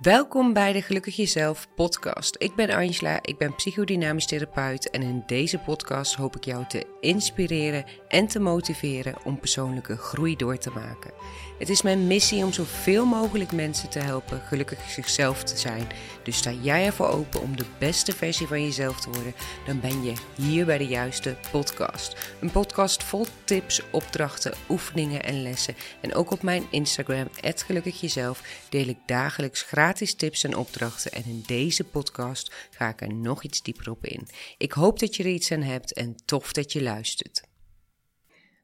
Welkom bij de Gelukkig Jezelf podcast. Ik ben Angela, ik ben psychodynamisch therapeut en in deze podcast hoop ik jou te inspireren en te motiveren om persoonlijke groei door te maken. Het is mijn missie om zoveel mogelijk mensen te helpen gelukkig zichzelf te zijn. Dus sta jij ervoor open om de beste versie van jezelf te worden, dan ben je hier bij de juiste podcast. Een podcast vol tips, opdrachten, oefeningen en lessen. En ook op mijn Instagram, @gelukkigjezelf, deel ik dagelijks gratis tips en opdrachten. En in deze podcast ga ik er nog iets dieper op in. Ik hoop dat je er iets aan hebt en tof dat je luistert.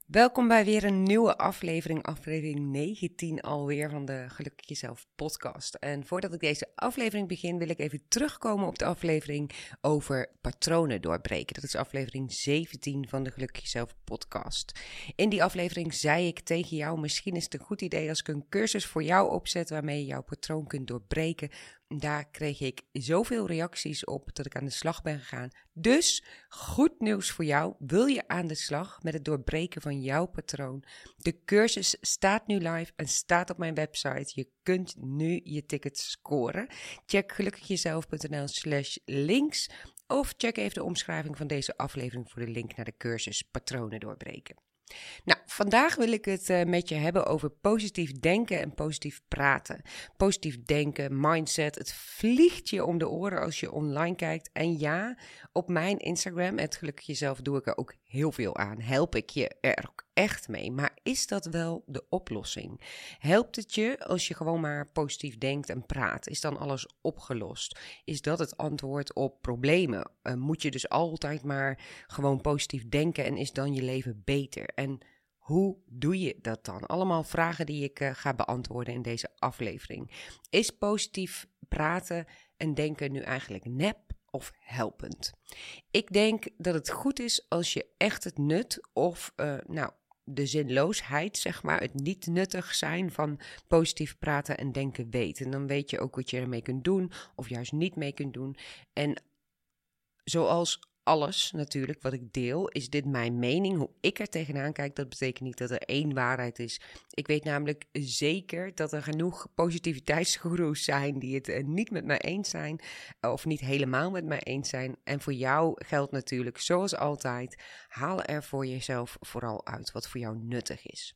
Welkom bij weer een nieuwe aflevering, aflevering 19 alweer van de Gelukkig Jezelf podcast. En voordat ik deze aflevering begin, wil ik even terugkomen op de aflevering over patronen doorbreken. Dat is aflevering 17 van de Gelukkig Jezelf podcast. In die aflevering zei ik tegen jou, misschien is het een goed idee als ik een cursus voor jou opzet waarmee je jouw patroon kunt doorbreken daar kreeg ik zoveel reacties op dat ik aan de slag ben gegaan. Dus goed nieuws voor jou. Wil je aan de slag met het doorbreken van jouw patroon? De cursus staat nu live en staat op mijn website. Je kunt nu je tickets scoren. Check gelukkigjezelf.nl slash links of check even de omschrijving van deze aflevering voor de link naar de cursus Patronen doorbreken. Nou, vandaag wil ik het uh, met je hebben over positief denken en positief praten. Positief denken, mindset, het vliegt je om de oren als je online kijkt. En ja, op mijn Instagram, het gelukkig jezelf, doe ik er ook heel veel aan. Help ik je er ook echt mee. Maar is dat wel de oplossing? Helpt het je als je gewoon maar positief denkt en praat? Is dan alles opgelost? Is dat het antwoord op problemen? Uh, moet je dus altijd maar gewoon positief denken en is dan je leven beter? En hoe doe je dat dan? Allemaal vragen die ik uh, ga beantwoorden in deze aflevering. Is positief praten en denken nu eigenlijk nep of helpend? Ik denk dat het goed is als je echt het nut of uh, nou de zinloosheid, zeg maar, het niet nuttig zijn van positief praten en denken weet. En dan weet je ook wat je ermee kunt doen of juist niet mee kunt doen. En zoals alles natuurlijk wat ik deel, is dit mijn mening. Hoe ik er tegenaan kijk, dat betekent niet dat er één waarheid is. Ik weet namelijk zeker dat er genoeg positiviteitsgoeroes zijn die het eh, niet met mij eens zijn, of niet helemaal met mij eens zijn. En voor jou geldt natuurlijk, zoals altijd, haal er voor jezelf vooral uit wat voor jou nuttig is.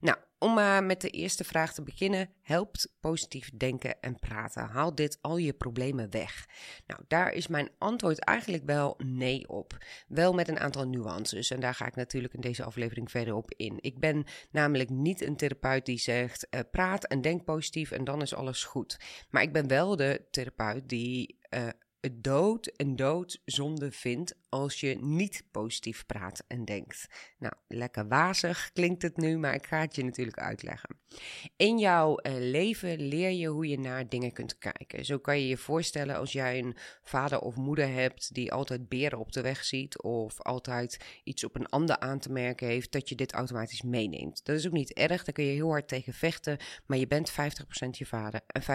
Nou, om maar met de eerste vraag te beginnen, helpt positief denken en praten? Haal dit al je problemen weg? Nou, daar is mijn antwoord eigenlijk wel nee op. Wel met een aantal nuances en daar ga ik natuurlijk in deze aflevering verder op in. Ik ben namelijk niet een therapeut die zegt uh, praat en denk positief en dan is alles goed. Maar ik ben wel de therapeut die uh, het dood en doodzonde vindt als je niet positief praat en denkt. Nou, lekker wazig klinkt het nu, maar ik ga het je natuurlijk uitleggen. In jouw uh, leven leer je hoe je naar dingen kunt kijken. Zo kan je je voorstellen als jij een vader of moeder hebt die altijd beren op de weg ziet of altijd iets op een ander aan te merken heeft, dat je dit automatisch meeneemt. Dat is ook niet erg, daar kun je heel hard tegen vechten, maar je bent 50% je vader en 50%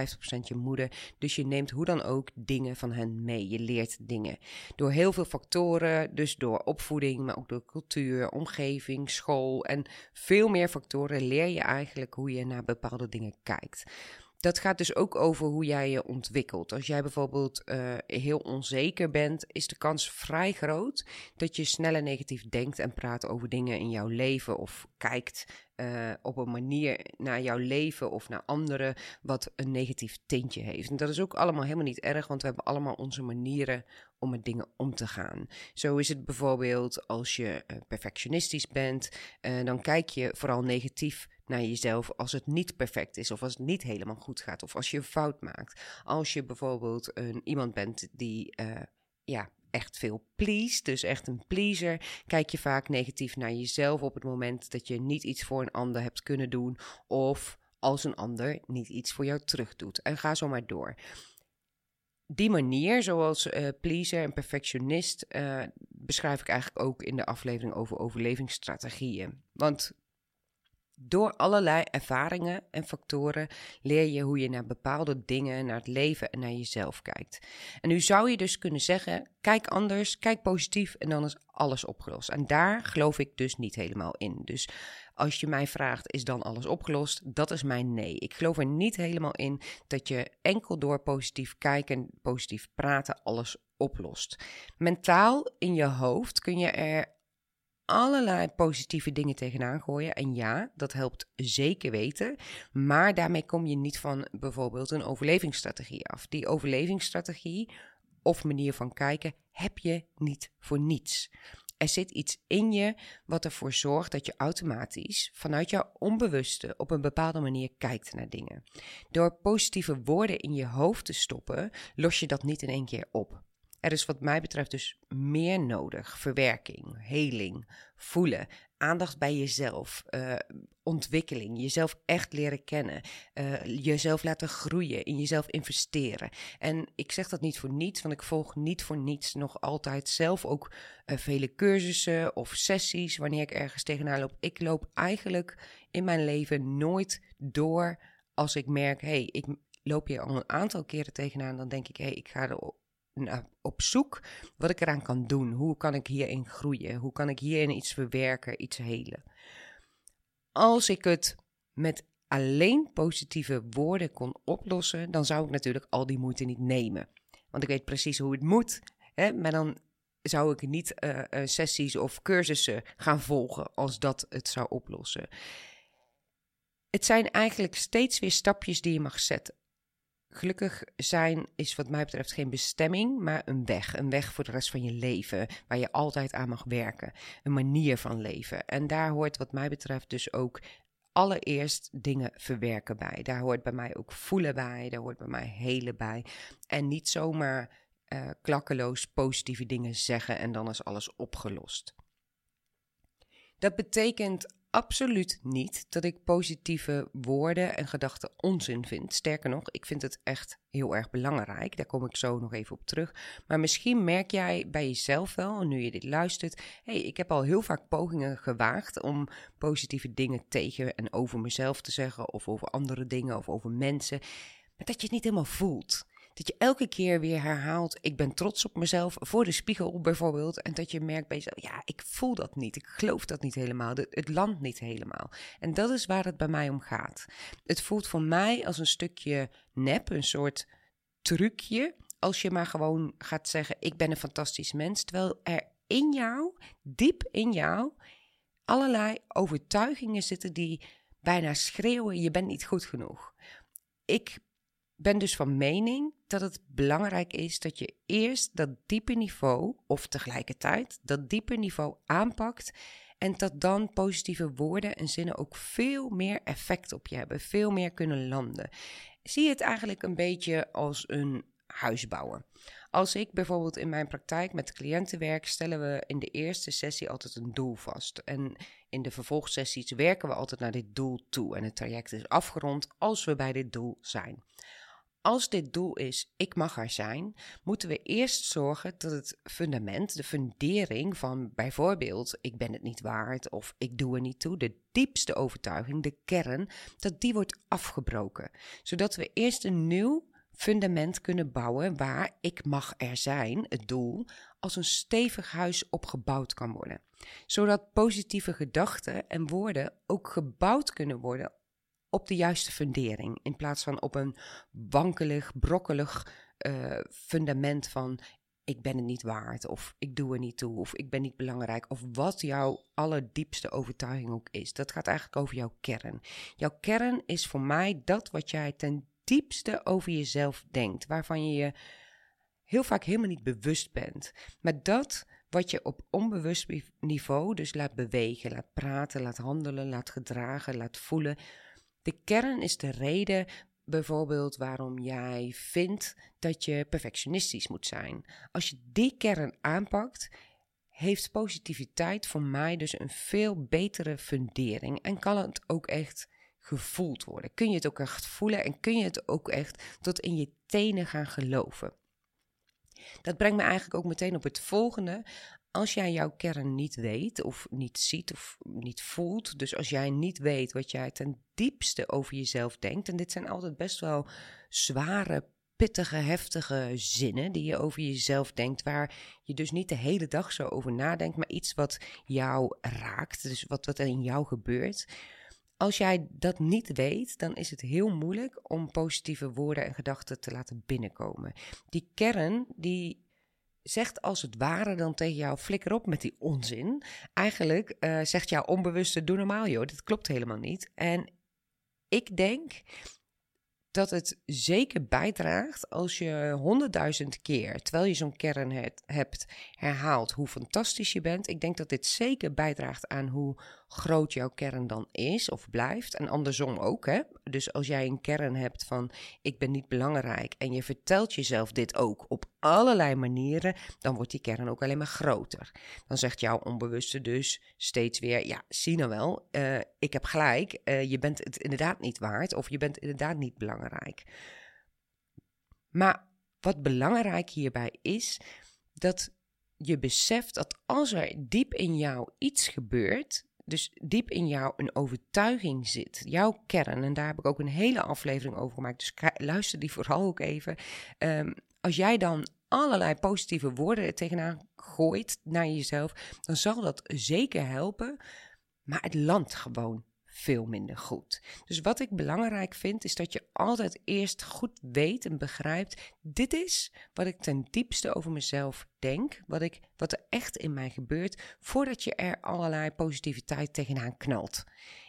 je moeder, dus je neemt hoe dan ook dingen van hen mee. Je leert dingen door heel veel factoren dus door opvoeding, maar ook door cultuur, omgeving, school en veel meer factoren leer je eigenlijk hoe je naar bepaalde dingen kijkt. Dat gaat dus ook over hoe jij je ontwikkelt. Als jij bijvoorbeeld uh, heel onzeker bent, is de kans vrij groot dat je sneller negatief denkt en praat over dingen in jouw leven of kijkt uh, op een manier naar jouw leven of naar anderen wat een negatief tintje heeft. En dat is ook allemaal helemaal niet erg, want we hebben allemaal onze manieren om met dingen om te gaan. Zo is het bijvoorbeeld als je uh, perfectionistisch bent, uh, dan kijk je vooral negatief naar jezelf als het niet perfect is of als het niet helemaal goed gaat of als je een fout maakt. Als je bijvoorbeeld een, iemand bent die ja, echt veel please, dus echt een pleaser, kijk je vaak negatief naar jezelf op het moment dat je niet iets voor een ander hebt kunnen doen of als een ander niet iets voor jou terug doet. En ga zo maar door. Die manier, zoals uh, pleaser en perfectionist, uh, beschrijf ik eigenlijk ook in de aflevering over overlevingsstrategieën. Want Door allerlei ervaringen en factoren leer je hoe je naar bepaalde dingen, naar het leven en naar jezelf kijkt. En nu zou je dus kunnen zeggen: kijk anders, kijk positief en dan is alles opgelost. En daar geloof ik dus niet helemaal in. Dus als je mij vraagt: is dan alles opgelost? Dat is mijn nee. Ik geloof er niet helemaal in dat je enkel door positief kijken en positief praten alles oplost. Mentaal in je hoofd kun je er allerlei positieve dingen tegenaan gooien. En ja, dat helpt zeker weten. Maar daarmee kom je niet van bijvoorbeeld een overlevingsstrategie af. Die overlevingsstrategie of manier van kijken heb je niet voor niets. Er zit iets in je wat ervoor zorgt dat je automatisch vanuit jouw onbewuste op een bepaalde manier kijkt naar dingen. Door positieve woorden in je hoofd te stoppen, los je dat niet in één keer op. Er is wat mij betreft dus meer nodig. Verwerking, heling, voelen, aandacht bij jezelf, uh, ontwikkeling, jezelf echt leren kennen, uh, jezelf laten groeien, in jezelf investeren. En ik zeg dat niet voor niets, want ik volg niet voor niets nog altijd zelf ook uh, vele cursussen of sessies wanneer ik ergens tegenaan loop. Ik loop eigenlijk in mijn leven nooit door als ik merk, hé, hey, ik loop hier al een aantal keren tegenaan, dan denk ik, hé, hey, ik ga er op zoek wat ik eraan kan doen. Hoe kan ik hierin groeien? Hoe kan ik hierin iets verwerken, iets helen? Als ik het met alleen positieve woorden kon oplossen, dan zou ik natuurlijk al die moeite niet nemen. Want ik weet precies hoe het moet, hè? maar dan zou ik niet uh, sessies of cursussen gaan volgen als dat het zou oplossen. Het zijn eigenlijk steeds weer stapjes die je mag zetten. Gelukkig zijn is wat mij betreft geen bestemming, maar een weg. Een weg voor de rest van je leven, waar je altijd aan mag werken. Een manier van leven. En daar hoort wat mij betreft dus ook allereerst dingen verwerken bij. Daar hoort bij mij ook voelen bij, daar hoort bij mij helen bij. En niet zomaar uh, klakkeloos positieve dingen zeggen en dan is alles opgelost. Dat betekent absoluut niet dat ik positieve woorden en gedachten onzin vind. Sterker nog, ik vind het echt heel erg belangrijk. Daar kom ik zo nog even op terug. Maar misschien merk jij bij jezelf wel, nu je dit luistert, hey, ik heb al heel vaak pogingen gewaagd om positieve dingen tegen en over mezelf te zeggen, of over andere dingen, of over mensen, maar dat je het niet helemaal voelt. Dat je elke keer weer herhaalt: ik ben trots op mezelf voor de spiegel bijvoorbeeld. En dat je merkt bij jezelf: ja, ik voel dat niet. Ik geloof dat niet helemaal. Het landt niet helemaal. En dat is waar het bij mij om gaat. Het voelt voor mij als een stukje nep, een soort trucje. Als je maar gewoon gaat zeggen: ik ben een fantastisch mens. Terwijl er in jou, diep in jou, allerlei overtuigingen zitten die bijna schreeuwen: je bent niet goed genoeg. Ik ben dus van mening dat het belangrijk is dat je eerst dat diepe niveau, of tegelijkertijd dat diepe niveau aanpakt. En dat dan positieve woorden en zinnen ook veel meer effect op je hebben, veel meer kunnen landen. Zie het eigenlijk een beetje als een huisbouwen. Als ik bijvoorbeeld in mijn praktijk met cliënten werk, stellen we in de eerste sessie altijd een doel vast. En in de vervolgsessies werken we altijd naar dit doel toe. En het traject is afgerond als we bij dit doel zijn. Als dit doel is, ik mag er zijn, moeten we eerst zorgen dat het fundament, de fundering van bijvoorbeeld ik ben het niet waard of ik doe er niet toe, de diepste overtuiging, de kern, dat die wordt afgebroken. Zodat we eerst een nieuw fundament kunnen bouwen waar ik mag er zijn, het doel, als een stevig huis opgebouwd kan worden. Zodat positieve gedachten en woorden ook gebouwd kunnen worden op de juiste fundering. In plaats van op een wankelig, brokkelig uh, fundament van ik ben het niet waard, of ik doe er niet toe, of ik ben niet belangrijk, of wat jouw allerdiepste overtuiging ook is. Dat gaat eigenlijk over jouw kern. Jouw kern is voor mij dat wat jij ten diepste over jezelf denkt, waarvan je je heel vaak helemaal niet bewust bent. Maar dat wat je op onbewust niveau dus laat bewegen, laat praten, laat handelen, laat gedragen, laat voelen, de kern is de reden bijvoorbeeld waarom jij vindt dat je perfectionistisch moet zijn. Als je die kern aanpakt, heeft positiviteit voor mij dus een veel betere fundering en kan het ook echt gevoeld worden. Kun je het ook echt voelen en kun je het ook echt tot in je tenen gaan geloven. Dat brengt me eigenlijk ook meteen op het volgende. Als jij jouw kern niet weet, of niet ziet, of niet voelt, dus als jij niet weet wat jij ten diepste over jezelf denkt, en dit zijn altijd best wel zware, pittige, heftige zinnen die je over jezelf denkt, waar je dus niet de hele dag zo over nadenkt, maar iets wat jou raakt, dus wat, wat er in jou gebeurt. Als jij dat niet weet, dan is het heel moeilijk om positieve woorden en gedachten te laten binnenkomen. Die kern, die zegt als het ware dan tegen jou: flikker op met die onzin. Eigenlijk uh, zegt jouw onbewuste: doe normaal, joh. Dat klopt helemaal niet. En ik denk dat het zeker bijdraagt als je honderdduizend keer, terwijl je zo'n kern hebt, herhaalt hoe fantastisch je bent. Ik denk dat dit zeker bijdraagt aan hoe groot jouw kern dan is of blijft. En andersom ook. Hè? Dus als jij een kern hebt van ik ben niet belangrijk en je vertelt jezelf dit ook op allerlei manieren, dan wordt die kern ook alleen maar groter. Dan zegt jouw onbewuste dus steeds weer, ja, zie nou wel, uh, ik heb gelijk, uh, je bent het inderdaad niet waard of je bent inderdaad niet belangrijk. Maar wat belangrijk hierbij is, dat je beseft dat als er diep in jou iets gebeurt, dus diep in jou een overtuiging zit, jouw kern, en daar heb ik ook een hele aflevering over gemaakt, dus luister die vooral ook even. Um, als jij dan allerlei positieve woorden er tegenaan gooit naar jezelf, dan zal dat zeker helpen, maar het landt gewoon veel minder goed. Dus wat ik belangrijk vind, is dat je altijd eerst goed weet en begrijpt: dit is wat ik ten diepste over mezelf denk, wat, ik, wat er echt in mij gebeurt, voordat je er allerlei positiviteit tegenaan knalt.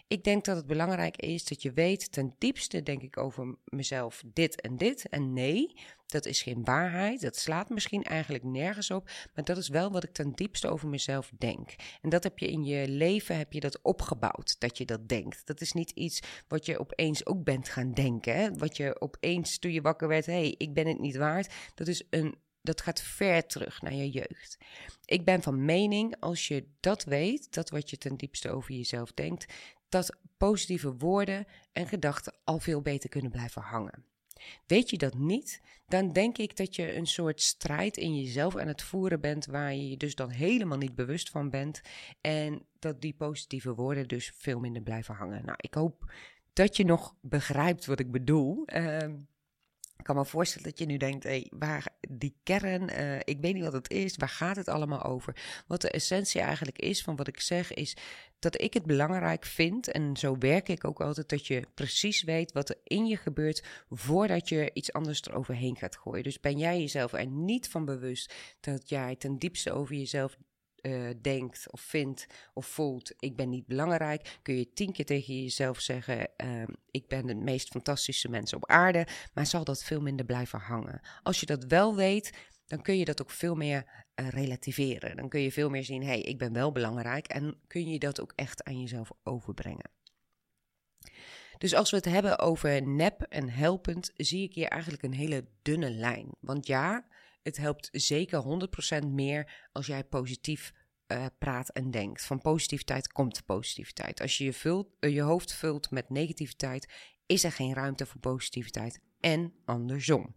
Ik denk dat het belangrijk is dat je weet, ten diepste denk ik over mezelf dit en dit. En nee, dat is geen waarheid. Dat slaat misschien eigenlijk nergens op. Maar dat is wel wat ik ten diepste over mezelf denk. En dat heb je in je leven heb je dat opgebouwd, dat je dat denkt. Dat is niet iets wat je opeens ook bent gaan denken. Hè? Wat je opeens toen je wakker werd, hé, hey, ik ben het niet waard. Dat is een dat gaat ver terug naar je jeugd. Ik ben van mening, als je dat weet, dat wat je ten diepste over jezelf denkt, dat positieve woorden en gedachten al veel beter kunnen blijven hangen. Weet je dat niet, dan denk ik dat je een soort strijd in jezelf aan het voeren bent waar je je dus dan helemaal niet bewust van bent en dat die positieve woorden dus veel minder blijven hangen. Nou, ik hoop dat je nog begrijpt wat ik bedoel. Ik kan me voorstellen dat je nu denkt, hey, waar die kern, uh, ik weet niet wat het is, waar gaat het allemaal over? Wat de essentie eigenlijk is van wat ik zeg, is dat ik het belangrijk vind, en zo werk ik ook altijd, dat je precies weet wat er in je gebeurt voordat je iets anders eroverheen gaat gooien. Dus ben jij jezelf er niet van bewust dat jij ten diepste over jezelf uh, denkt of vindt of voelt, ik ben niet belangrijk, kun je tien keer tegen jezelf zeggen, uh, ik ben de meest fantastische mens op aarde, maar zal dat veel minder blijven hangen. Als je dat wel weet, dan kun je dat ook veel meer uh, relativeren. Dan kun je veel meer zien, hé, hey, ik ben wel belangrijk en kun je dat ook echt aan jezelf overbrengen. Dus als we het hebben over nep en helpend, zie ik hier eigenlijk een hele dunne lijn. Want ja, het helpt zeker 100% meer als jij positief uh, praat en denkt. Van positiviteit komt positiviteit. Als je je, vult, uh, je hoofd vult met negativiteit, is er geen ruimte voor positiviteit. En andersom.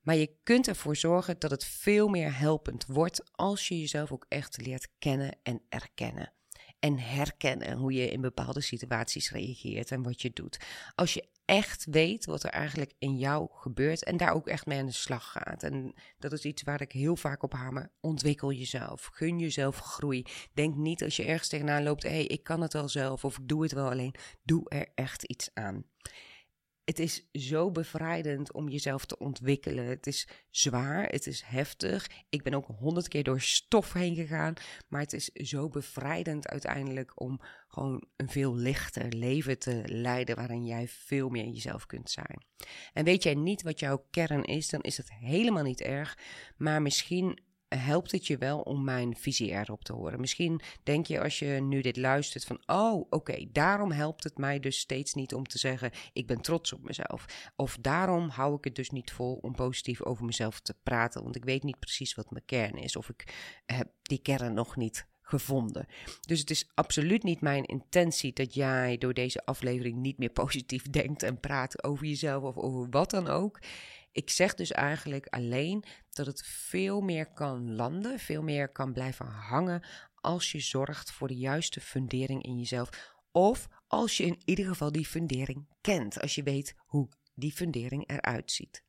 Maar je kunt ervoor zorgen dat het veel meer helpend wordt als je jezelf ook echt leert kennen en erkennen. En herkennen hoe je in bepaalde situaties reageert en wat je doet. Als je echt weet wat er eigenlijk in jou gebeurt en daar ook echt mee aan de slag gaat. En dat is iets waar ik heel vaak op hamer. Ontwikkel jezelf. Gun jezelf groei. Denk niet als je ergens tegenaan loopt, hé, hey, ik kan het wel zelf of ik doe het wel alleen. Doe er echt iets aan het is zo bevrijdend om jezelf te ontwikkelen. Het is zwaar, het is heftig. Ik ben ook honderd keer door stof heen gegaan. Maar het is zo bevrijdend uiteindelijk om gewoon een veel lichter leven te leiden. Waarin jij veel meer jezelf kunt zijn. En weet jij niet wat jouw kern is, dan is het helemaal niet erg. Maar misschien helpt het je wel om mijn visie erop te horen. Misschien denk je als je nu dit luistert van, oh oké, daarom helpt het mij dus steeds niet om te zeggen, ik ben trots op mezelf. Of daarom hou ik het dus niet vol om positief over mezelf te praten, want ik weet niet precies wat mijn kern is. Of ik heb die kern nog niet gevonden. Dus het is absoluut niet mijn intentie dat jij door deze aflevering niet meer positief denkt en praat over jezelf of over wat dan ook. Ik zeg dus eigenlijk alleen dat het veel meer kan landen, veel meer kan blijven hangen als je zorgt voor de juiste fundering in jezelf. Of als je in ieder geval die fundering kent, als je weet hoe die fundering eruit ziet.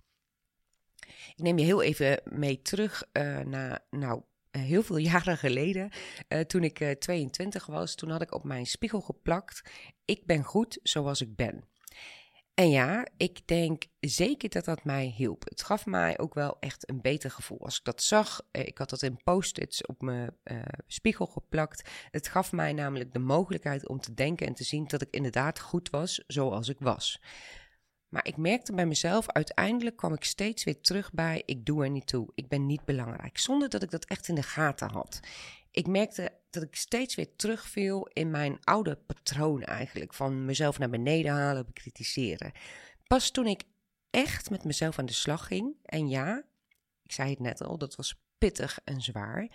Ik neem je heel even mee terug uh, naar, nou, eh, heel veel jaren geleden, uh, toen ik uh, 22 was. Toen had ik op mijn spiegel geplakt: Ik ben goed zoals ik ben. En ja, ik denk zeker dat dat mij hielp. Het gaf mij ook wel echt een beter gevoel. Als ik dat zag, eh, ik had dat in post-its op mijn uh, spiegel geplakt. Het gaf mij namelijk de mogelijkheid om te denken en te zien dat ik inderdaad goed was zoals ik was. Maar ik merkte bij mezelf, uiteindelijk kwam ik steeds weer terug bij: ik doe er niet toe, ik ben niet belangrijk. Zonder dat ik dat echt in de gaten had. Ik merkte dat ik steeds weer terugviel in mijn oude patroon eigenlijk. Van mezelf naar beneden halen, bekritiseren. Pas toen ik echt met mezelf aan de slag ging, en ja, ik zei het net al, dat was pittig en zwaar.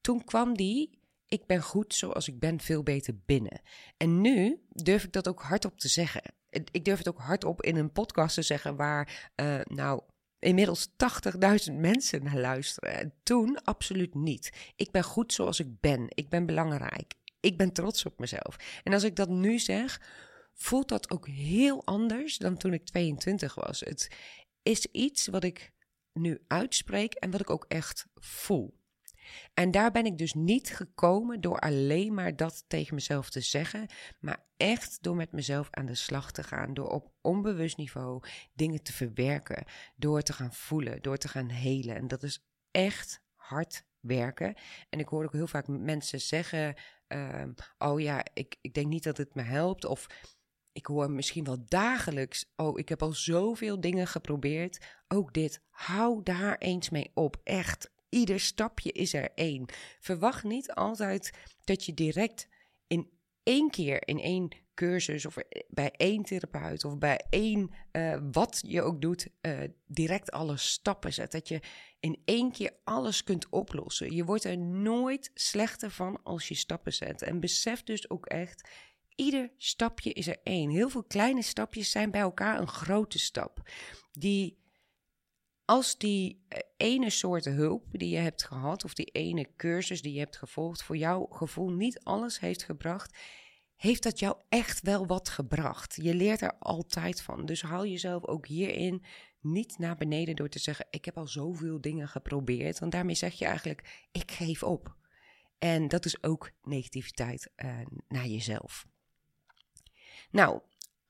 Toen kwam die, ik ben goed zoals ik ben, veel beter binnen. En nu durf ik dat ook hardop te zeggen. Ik durf het ook hardop in een podcast te zeggen waar, uh, nou, inmiddels 80.000 mensen naar luisteren. toen absoluut niet. Ik ben goed zoals ik ben. Ik ben belangrijk. Ik ben trots op mezelf. En als ik dat nu zeg, voelt dat ook heel anders dan toen ik 22 was. Het is iets wat ik nu uitspreek en wat ik ook echt voel. En daar ben ik dus niet gekomen door alleen maar dat tegen mezelf te zeggen, maar echt door met mezelf aan de slag te gaan, door op onbewust niveau dingen te verwerken, door te gaan voelen, door te gaan helen. En dat is echt hard werken. En ik hoor ook heel vaak mensen zeggen: ehm, Oh ja, ik, ik denk niet dat het me helpt. Of ik hoor misschien wel dagelijks: Oh, ik heb al zoveel dingen geprobeerd. Ook dit, hou daar eens mee op. Echt, Ieder stapje is er één. Verwacht niet altijd dat je direct in één keer in één cursus of bij één therapeut of bij één uh, wat je ook doet, uh, direct alle stappen zet. Dat je in één keer alles kunt oplossen. Je wordt er nooit slechter van als je stappen zet. En besef dus ook echt, ieder stapje is er één. Heel veel kleine stapjes zijn bij elkaar een grote stap. Die als die eh, ene soort hulp die je hebt gehad, of die ene cursus die je hebt gevolgd, voor jouw gevoel niet alles heeft gebracht, heeft dat jou echt wel wat gebracht. Je leert er altijd van. Dus haal jezelf ook hierin niet naar beneden door te zeggen: Ik heb al zoveel dingen geprobeerd. Want daarmee zeg je eigenlijk: Ik geef op. En dat is ook negativiteit uh, naar jezelf. Nou,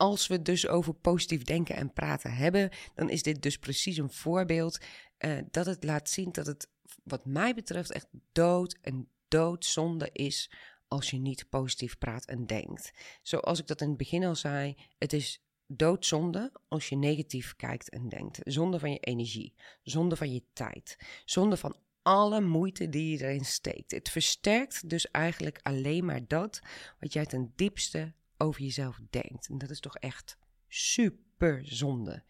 als we dus over positief denken en praten hebben, dan is dit dus precies een voorbeeld uh, dat het laat zien dat het, wat mij betreft, echt dood en doodzonde is als je niet positief praat en denkt. Zoals ik dat in het begin al zei, het is doodzonde als je negatief kijkt en denkt. Zonde van je energie, zonde van je tijd, zonde van alle moeite die je erin steekt. Het versterkt dus eigenlijk alleen maar dat wat jij ten diepste over jezelf denkt. En dat is toch echt super zonde.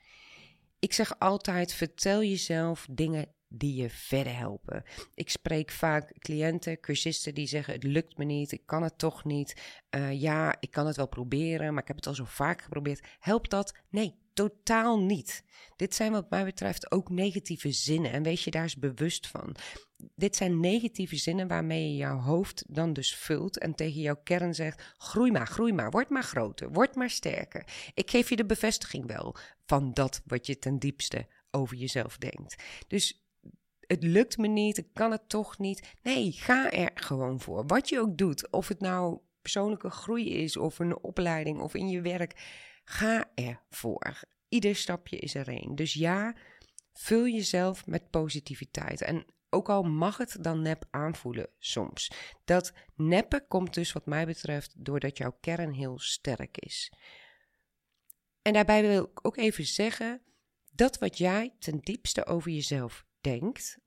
Ik zeg altijd: vertel jezelf dingen die je verder helpen. Ik spreek vaak cliënten, cursisten die zeggen: Het lukt me niet, ik kan het toch niet. Uh, ja, ik kan het wel proberen, maar ik heb het al zo vaak geprobeerd. Helpt dat? Nee, totaal niet. Dit zijn wat mij betreft ook negatieve zinnen en wees je daar eens bewust van. Dit zijn negatieve zinnen waarmee je jouw hoofd dan dus vult en tegen jouw kern zegt: groei maar, groei maar, word maar groter, word maar sterker. Ik geef je de bevestiging wel van dat wat je ten diepste over jezelf denkt. Dus het lukt me niet, ik kan het toch niet. Nee, ga er gewoon voor. Wat je ook doet, of het nou persoonlijke groei is, of een opleiding, of in je werk, ga ervoor. Ieder stapje is er één. Dus ja, vul jezelf met positiviteit. En ook al mag het dan nep aanvoelen soms. Dat neppen komt dus wat mij betreft doordat jouw kern heel sterk is. En daarbij wil ik ook even zeggen dat wat jij ten diepste over jezelf denkt,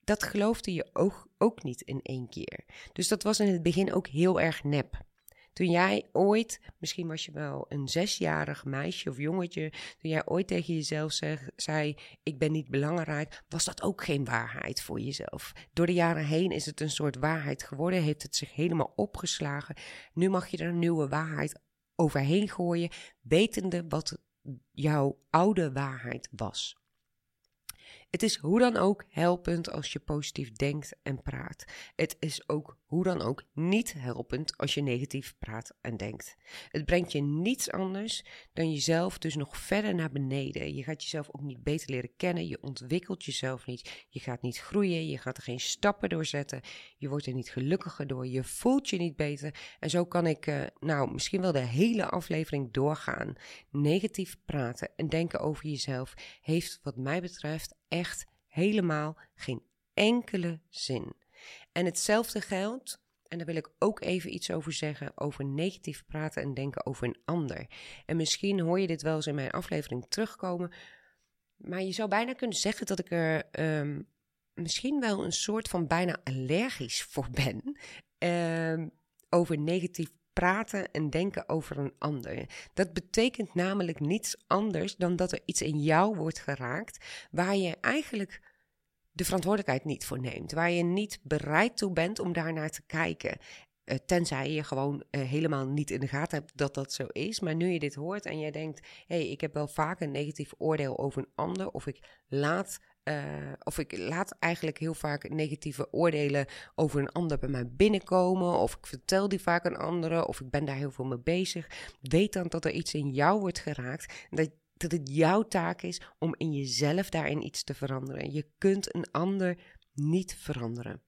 dat geloofde je ook, ook niet in één keer. Dus dat was in het begin ook heel erg nep. Toen jij ooit, misschien was je wel een zesjarig meisje of jongetje, toen jij ooit tegen jezelf zeg, zei: Ik ben niet belangrijk, was dat ook geen waarheid voor jezelf. Door de jaren heen is het een soort waarheid geworden, heeft het zich helemaal opgeslagen. Nu mag je er een nieuwe waarheid overheen gooien, wetende wat jouw oude waarheid was. Het is hoe dan ook helpend als je positief denkt en praat. Het is ook hoe dan ook niet helpend als je negatief praat en denkt. Het brengt je niets anders dan jezelf dus nog verder naar beneden. Je gaat jezelf ook niet beter leren kennen. Je ontwikkelt jezelf niet. Je gaat niet groeien. Je gaat er geen stappen door zetten. Je wordt er niet gelukkiger door. Je voelt je niet beter. En zo kan ik, uh, nou, misschien wel de hele aflevering doorgaan. Negatief praten en denken over jezelf heeft, wat mij betreft, echt helemaal geen enkele zin. En hetzelfde geldt, en daar wil ik ook even iets over zeggen, over negatief praten en denken over een ander. En misschien hoor je dit wel eens in mijn aflevering terugkomen, maar je zou bijna kunnen zeggen dat ik er um, misschien wel een soort van bijna allergisch voor ben. Um, over negatief praten en denken over een ander. Dat betekent namelijk niets anders dan dat er iets in jou wordt geraakt waar je eigenlijk de verantwoordelijkheid niet voor neemt, waar je niet bereid toe bent om daar naar te kijken. Uh, tenzij je gewoon uh, helemaal niet in de gaten hebt dat dat zo is. Maar nu je dit hoort en je denkt: hé, hey, ik heb wel vaak een negatief oordeel over een ander, of ik laat uh, of ik laat eigenlijk heel vaak negatieve oordelen over een ander bij mij binnenkomen. Of ik vertel die vaak aan anderen. Of ik ben daar heel veel mee bezig. Weet dan dat er iets in jou wordt geraakt. Dat, dat het jouw taak is om in jezelf daarin iets te veranderen. Je kunt een ander niet veranderen.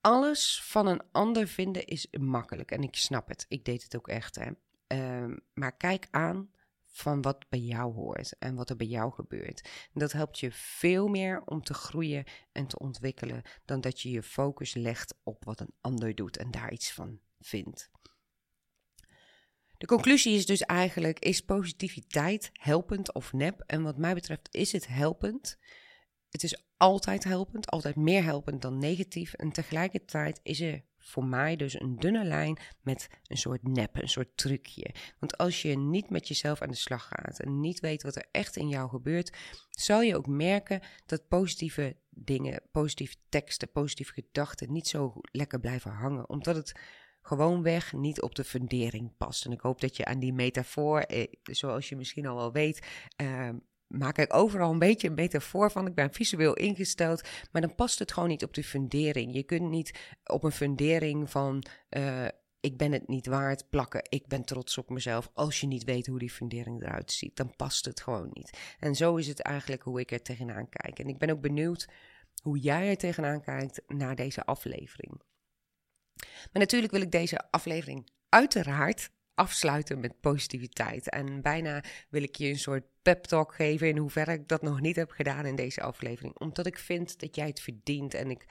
Alles van een ander vinden is makkelijk. En ik snap het. Ik deed het ook echt. Hè. Uh, maar kijk aan van wat bij jou hoort en wat er bij jou gebeurt. dat helpt je veel meer om te groeien en te ontwikkelen dan dat je je focus legt op wat een ander doet en daar iets van vindt. De conclusie is dus eigenlijk: is positiviteit helpend of nep? En wat mij betreft is het helpend. Het is altijd helpend, altijd meer helpend dan negatief. En tegelijkertijd is er voor mij dus een dunne lijn met een soort nep, een soort trucje. Want als je niet met jezelf aan de slag gaat en niet weet wat er echt in jou gebeurt, zal je ook merken dat positieve dingen, positieve teksten, positieve gedachten niet zo lekker blijven hangen. Omdat het gewoonweg niet op de fundering past. En ik hoop dat je aan die metafoor, eh, zoals je misschien al wel weet, eh, maak ik overal een beetje een metafoor van. Ik ben visueel ingesteld, maar dan past het gewoon niet op de fundering. Je kunt niet op een fundering van uh, ik ben het niet waard plakken, ik ben trots op mezelf. Als je niet weet hoe die fundering eruit ziet, dan past het gewoon niet. En zo is het eigenlijk hoe ik er tegenaan kijk. En ik ben ook benieuwd hoe jij er tegenaan kijkt na deze aflevering. Maar natuurlijk wil ik deze aflevering uiteraard afsluiten met positiviteit. En bijna wil ik je een soort pep talk geven in hoeverre ik dat nog niet heb gedaan in deze aflevering. Omdat ik vind dat jij het verdient en ik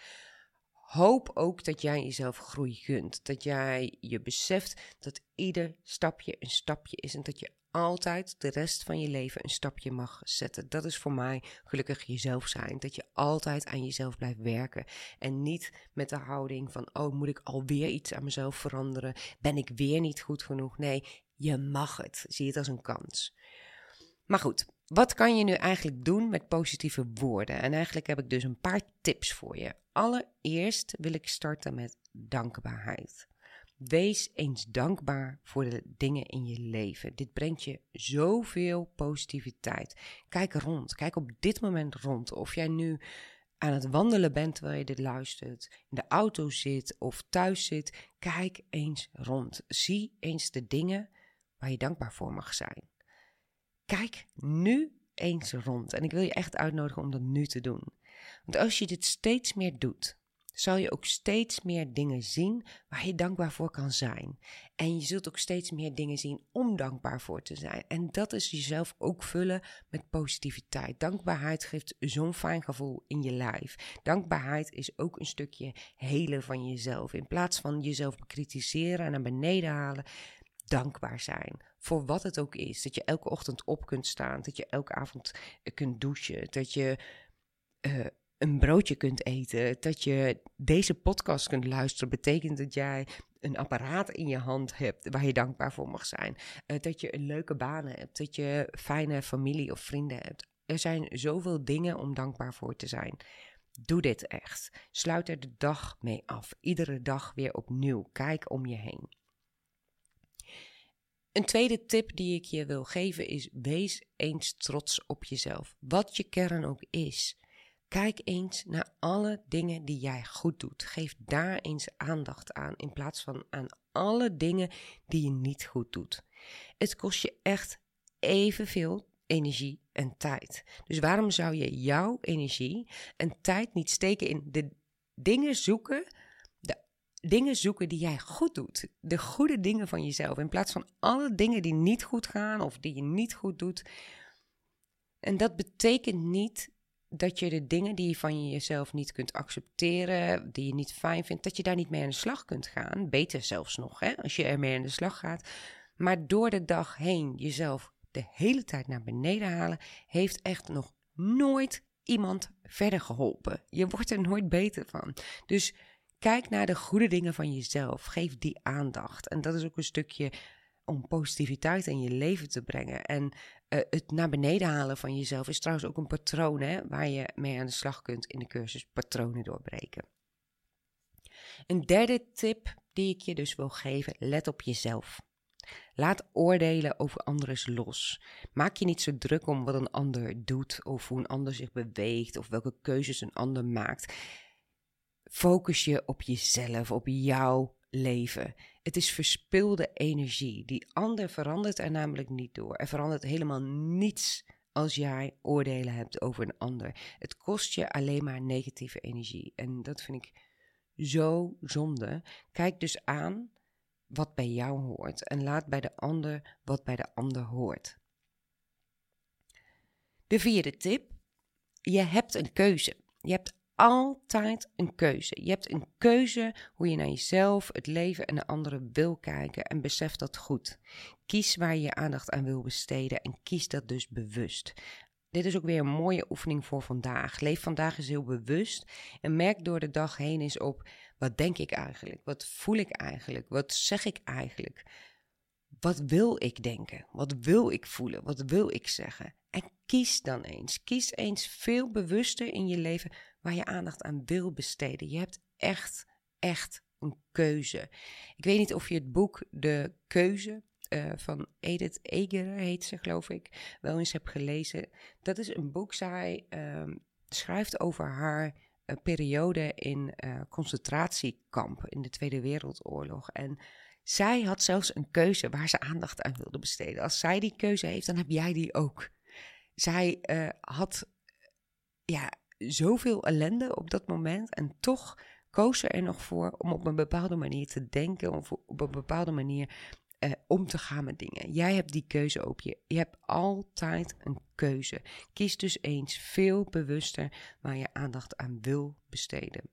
hoop ook dat jij jezelf groei gunt. Dat jij je beseft dat ieder stapje een stapje is en dat je altijd de rest van je leven een stapje mag zetten. Dat is voor mij gelukkig jezelf zijn. Dat je altijd aan jezelf blijft werken. En niet met de houding van: oh, moet ik alweer iets aan mezelf veranderen? Ben ik weer niet goed genoeg? Nee, je mag het. Zie het als een kans. Maar goed, wat kan je nu eigenlijk doen met positieve woorden? En eigenlijk heb ik dus een paar tips voor je. Allereerst wil ik starten met dankbaarheid. Wees eens dankbaar voor de dingen in je leven. Dit brengt je zoveel positiviteit. Kijk rond. Kijk op dit moment rond. Of jij nu aan het wandelen bent terwijl je dit luistert, in de auto zit of thuis zit. Kijk eens rond. Zie eens de dingen waar je dankbaar voor mag zijn. Kijk nu eens rond. En ik wil je echt uitnodigen om dat nu te doen. Want als je dit steeds meer doet, zal je ook steeds meer dingen zien waar je dankbaar voor kan zijn. En je zult ook steeds meer dingen zien om dankbaar voor te zijn. En dat is jezelf ook vullen met positiviteit. Dankbaarheid geeft zo'n fijn gevoel in je lijf. Dankbaarheid is ook een stukje helen van jezelf. In plaats van jezelf bekritiseren en naar beneden halen, dankbaar zijn voor wat het ook is. Dat je elke ochtend op kunt staan, dat je elke avond kunt douchen, dat je uh, een broodje kunt eten, dat je deze podcast kunt luisteren, betekent dat jij een apparaat in je hand hebt waar je dankbaar voor mag zijn. Uh, dat je een leuke baan hebt, dat je fijne familie of vrienden hebt. Er zijn zoveel dingen om dankbaar voor te zijn. Doe dit echt. Sluit er de dag mee af. Iedere dag weer opnieuw. Kijk om je heen. Een tweede tip die ik je wil geven is: wees eens trots op jezelf. Wat je kern ook is. Kijk eens naar alle dingen die jij goed doet. Geef daar eens aandacht aan in plaats van aan alle dingen die je niet goed doet. Het kost je echt evenveel energie en tijd. Dus waarom zou je jouw energie en tijd niet steken in de dingen zoeken, de dingen zoeken die jij goed doet, de goede dingen van jezelf, in plaats van alle dingen die niet goed gaan of die je niet goed doet. En dat betekent niet dat je de dingen die je van jezelf niet kunt accepteren, die je niet fijn vindt, dat je daar niet mee aan de slag kunt gaan. Beter zelfs nog, hè, als je ermee aan de slag gaat. Maar door de dag heen jezelf de hele tijd naar beneden halen, heeft echt nog nooit iemand verder geholpen. Je wordt er nooit beter van. Dus kijk naar de goede dingen van jezelf. Geef die aandacht. En dat is ook een stukje om positiviteit in je leven te brengen. En uh, het naar beneden halen van jezelf is trouwens ook een patroon hè, waar je mee aan de slag kunt in de cursus patronen doorbreken. Een derde tip die ik je dus wil geven: let op jezelf. Laat oordelen over anderen los. Maak je niet zo druk om wat een ander doet, of hoe een ander zich beweegt, of welke keuzes een ander maakt. Focus je op jezelf, op jouw leven. Het is verspilde energie. Die ander verandert er namelijk niet door. Er verandert helemaal niets als jij oordelen hebt over een ander. Het kost je alleen maar negatieve energie. En dat vind ik zo zonde. Kijk dus aan wat bij jou hoort en laat bij de ander wat bij de ander hoort. De vierde tip: je hebt een keuze. Je hebt altijd een keuze. Je hebt een keuze hoe je naar jezelf, het leven en de anderen wil kijken en besef dat goed. Kies waar je je aandacht aan wil besteden en kies dat dus bewust. Dit is ook weer een mooie oefening voor vandaag. Leef vandaag eens heel bewust en merk door de dag heen eens op wat denk ik eigenlijk? Wat voel ik eigenlijk? Wat zeg ik eigenlijk? Wat wil ik denken? Wat wil ik voelen? Wat wil ik zeggen? En kies dan eens. Kies eens veel bewuster in je leven waar je aandacht aan wil besteden. Je hebt echt, echt een keuze. Ik weet niet of je het boek De Keuze uh, van Edith Eger, heet ze geloof ik, wel eens hebt gelezen. Dat is een boek, zij uh, schrijft over haar uh, periode in uh, concentratiekamp in de Tweede Wereldoorlog. En zij had zelfs een keuze waar ze aandacht aan wilde besteden. Als zij die keuze heeft, dan heb jij die ook. Zij had ja, zoveel ellende op dat moment en toch koos ze er nog voor om op een bepaalde manier te denken of op een bepaalde manier uh, om te gaan met dingen. Jij hebt die keuze op je. Je hebt altijd een keuze. Kies dus eens veel bewuster waar je aandacht aan wil besteden.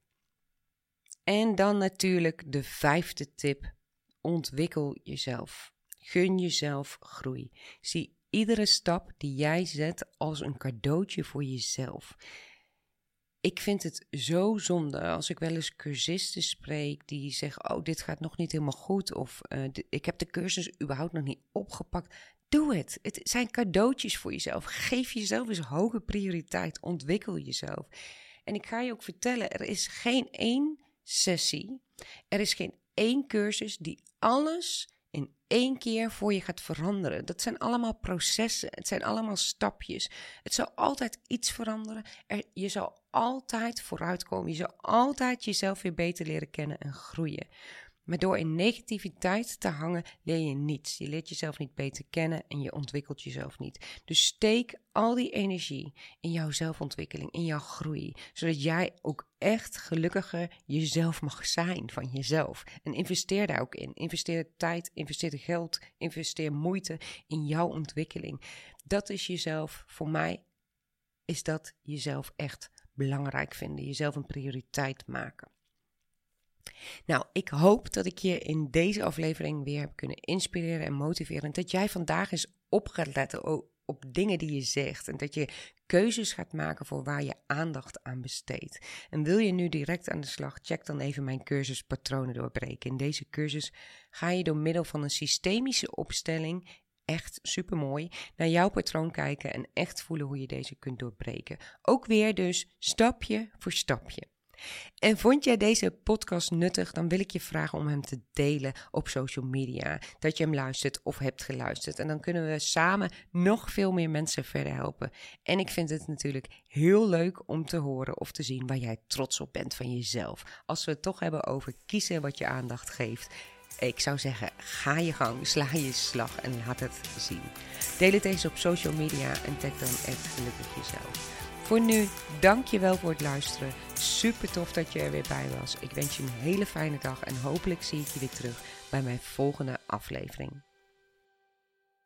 En dan natuurlijk de vijfde tip. Ontwikkel jezelf. Gun jezelf groei. Zie iedere stap die jij zet als een cadeautje voor jezelf ik vind het zo zonde als ik wel eens cursisten spreek die zeggen: Oh, dit gaat nog niet helemaal goed. Of uh, ik heb de cursus überhaupt nog niet opgepakt. Doe het. Het zijn cadeautjes voor jezelf. Geef jezelf eens hoge prioriteit. Ontwikkel jezelf. En ik ga je ook vertellen: er is geen één sessie, er is geen één cursus die alles in één keer voor je gaat veranderen. Dat zijn allemaal processen, het zijn allemaal stapjes. Het zal altijd iets veranderen. Er, je zal altijd vooruitkomen. Je zal altijd jezelf weer beter leren kennen en groeien. Maar door in negativiteit te hangen, leer je niets. Je leert jezelf niet beter kennen en je ontwikkelt jezelf niet. Dus steek al die energie in jouw zelfontwikkeling, in jouw groei, zodat jij ook echt gelukkiger jezelf mag zijn van jezelf. En investeer daar ook in. Investeer tijd, investeer geld, investeer moeite in jouw ontwikkeling. Dat is jezelf, voor mij is dat jezelf echt belangrijk vinden, jezelf een prioriteit maken. Nou, ik hoop dat ik je in deze aflevering weer heb kunnen inspireren en motiveren. En dat jij vandaag eens op gaat letten op dingen die je zegt. En dat je keuzes gaat maken voor waar je aandacht aan besteedt. En wil je nu direct aan de slag, check dan even mijn cursus Patronen doorbreken. In deze cursus ga je door middel van een systemische opstelling echt super mooi naar jouw patroon kijken en echt voelen hoe je deze kunt doorbreken. Ook weer dus stapje voor stapje. En vond jij deze podcast nuttig, dan wil ik je vragen om hem te delen op social media. Dat je hem luistert of hebt geluisterd. En dan kunnen we samen nog veel meer mensen verder helpen. En ik vind het natuurlijk heel leuk om te horen of te zien waar jij trots op bent van jezelf. Als we het toch hebben over kiezen wat je aandacht geeft. Ik zou zeggen, ga je gang, sla je slag en laat het zien. Deel het eens op social media en tag dan echt gelukkig jezelf. Voor nu, dank je wel voor het luisteren. Super tof dat je er weer bij was. Ik wens je een hele fijne dag en hopelijk zie ik je weer terug bij mijn volgende aflevering.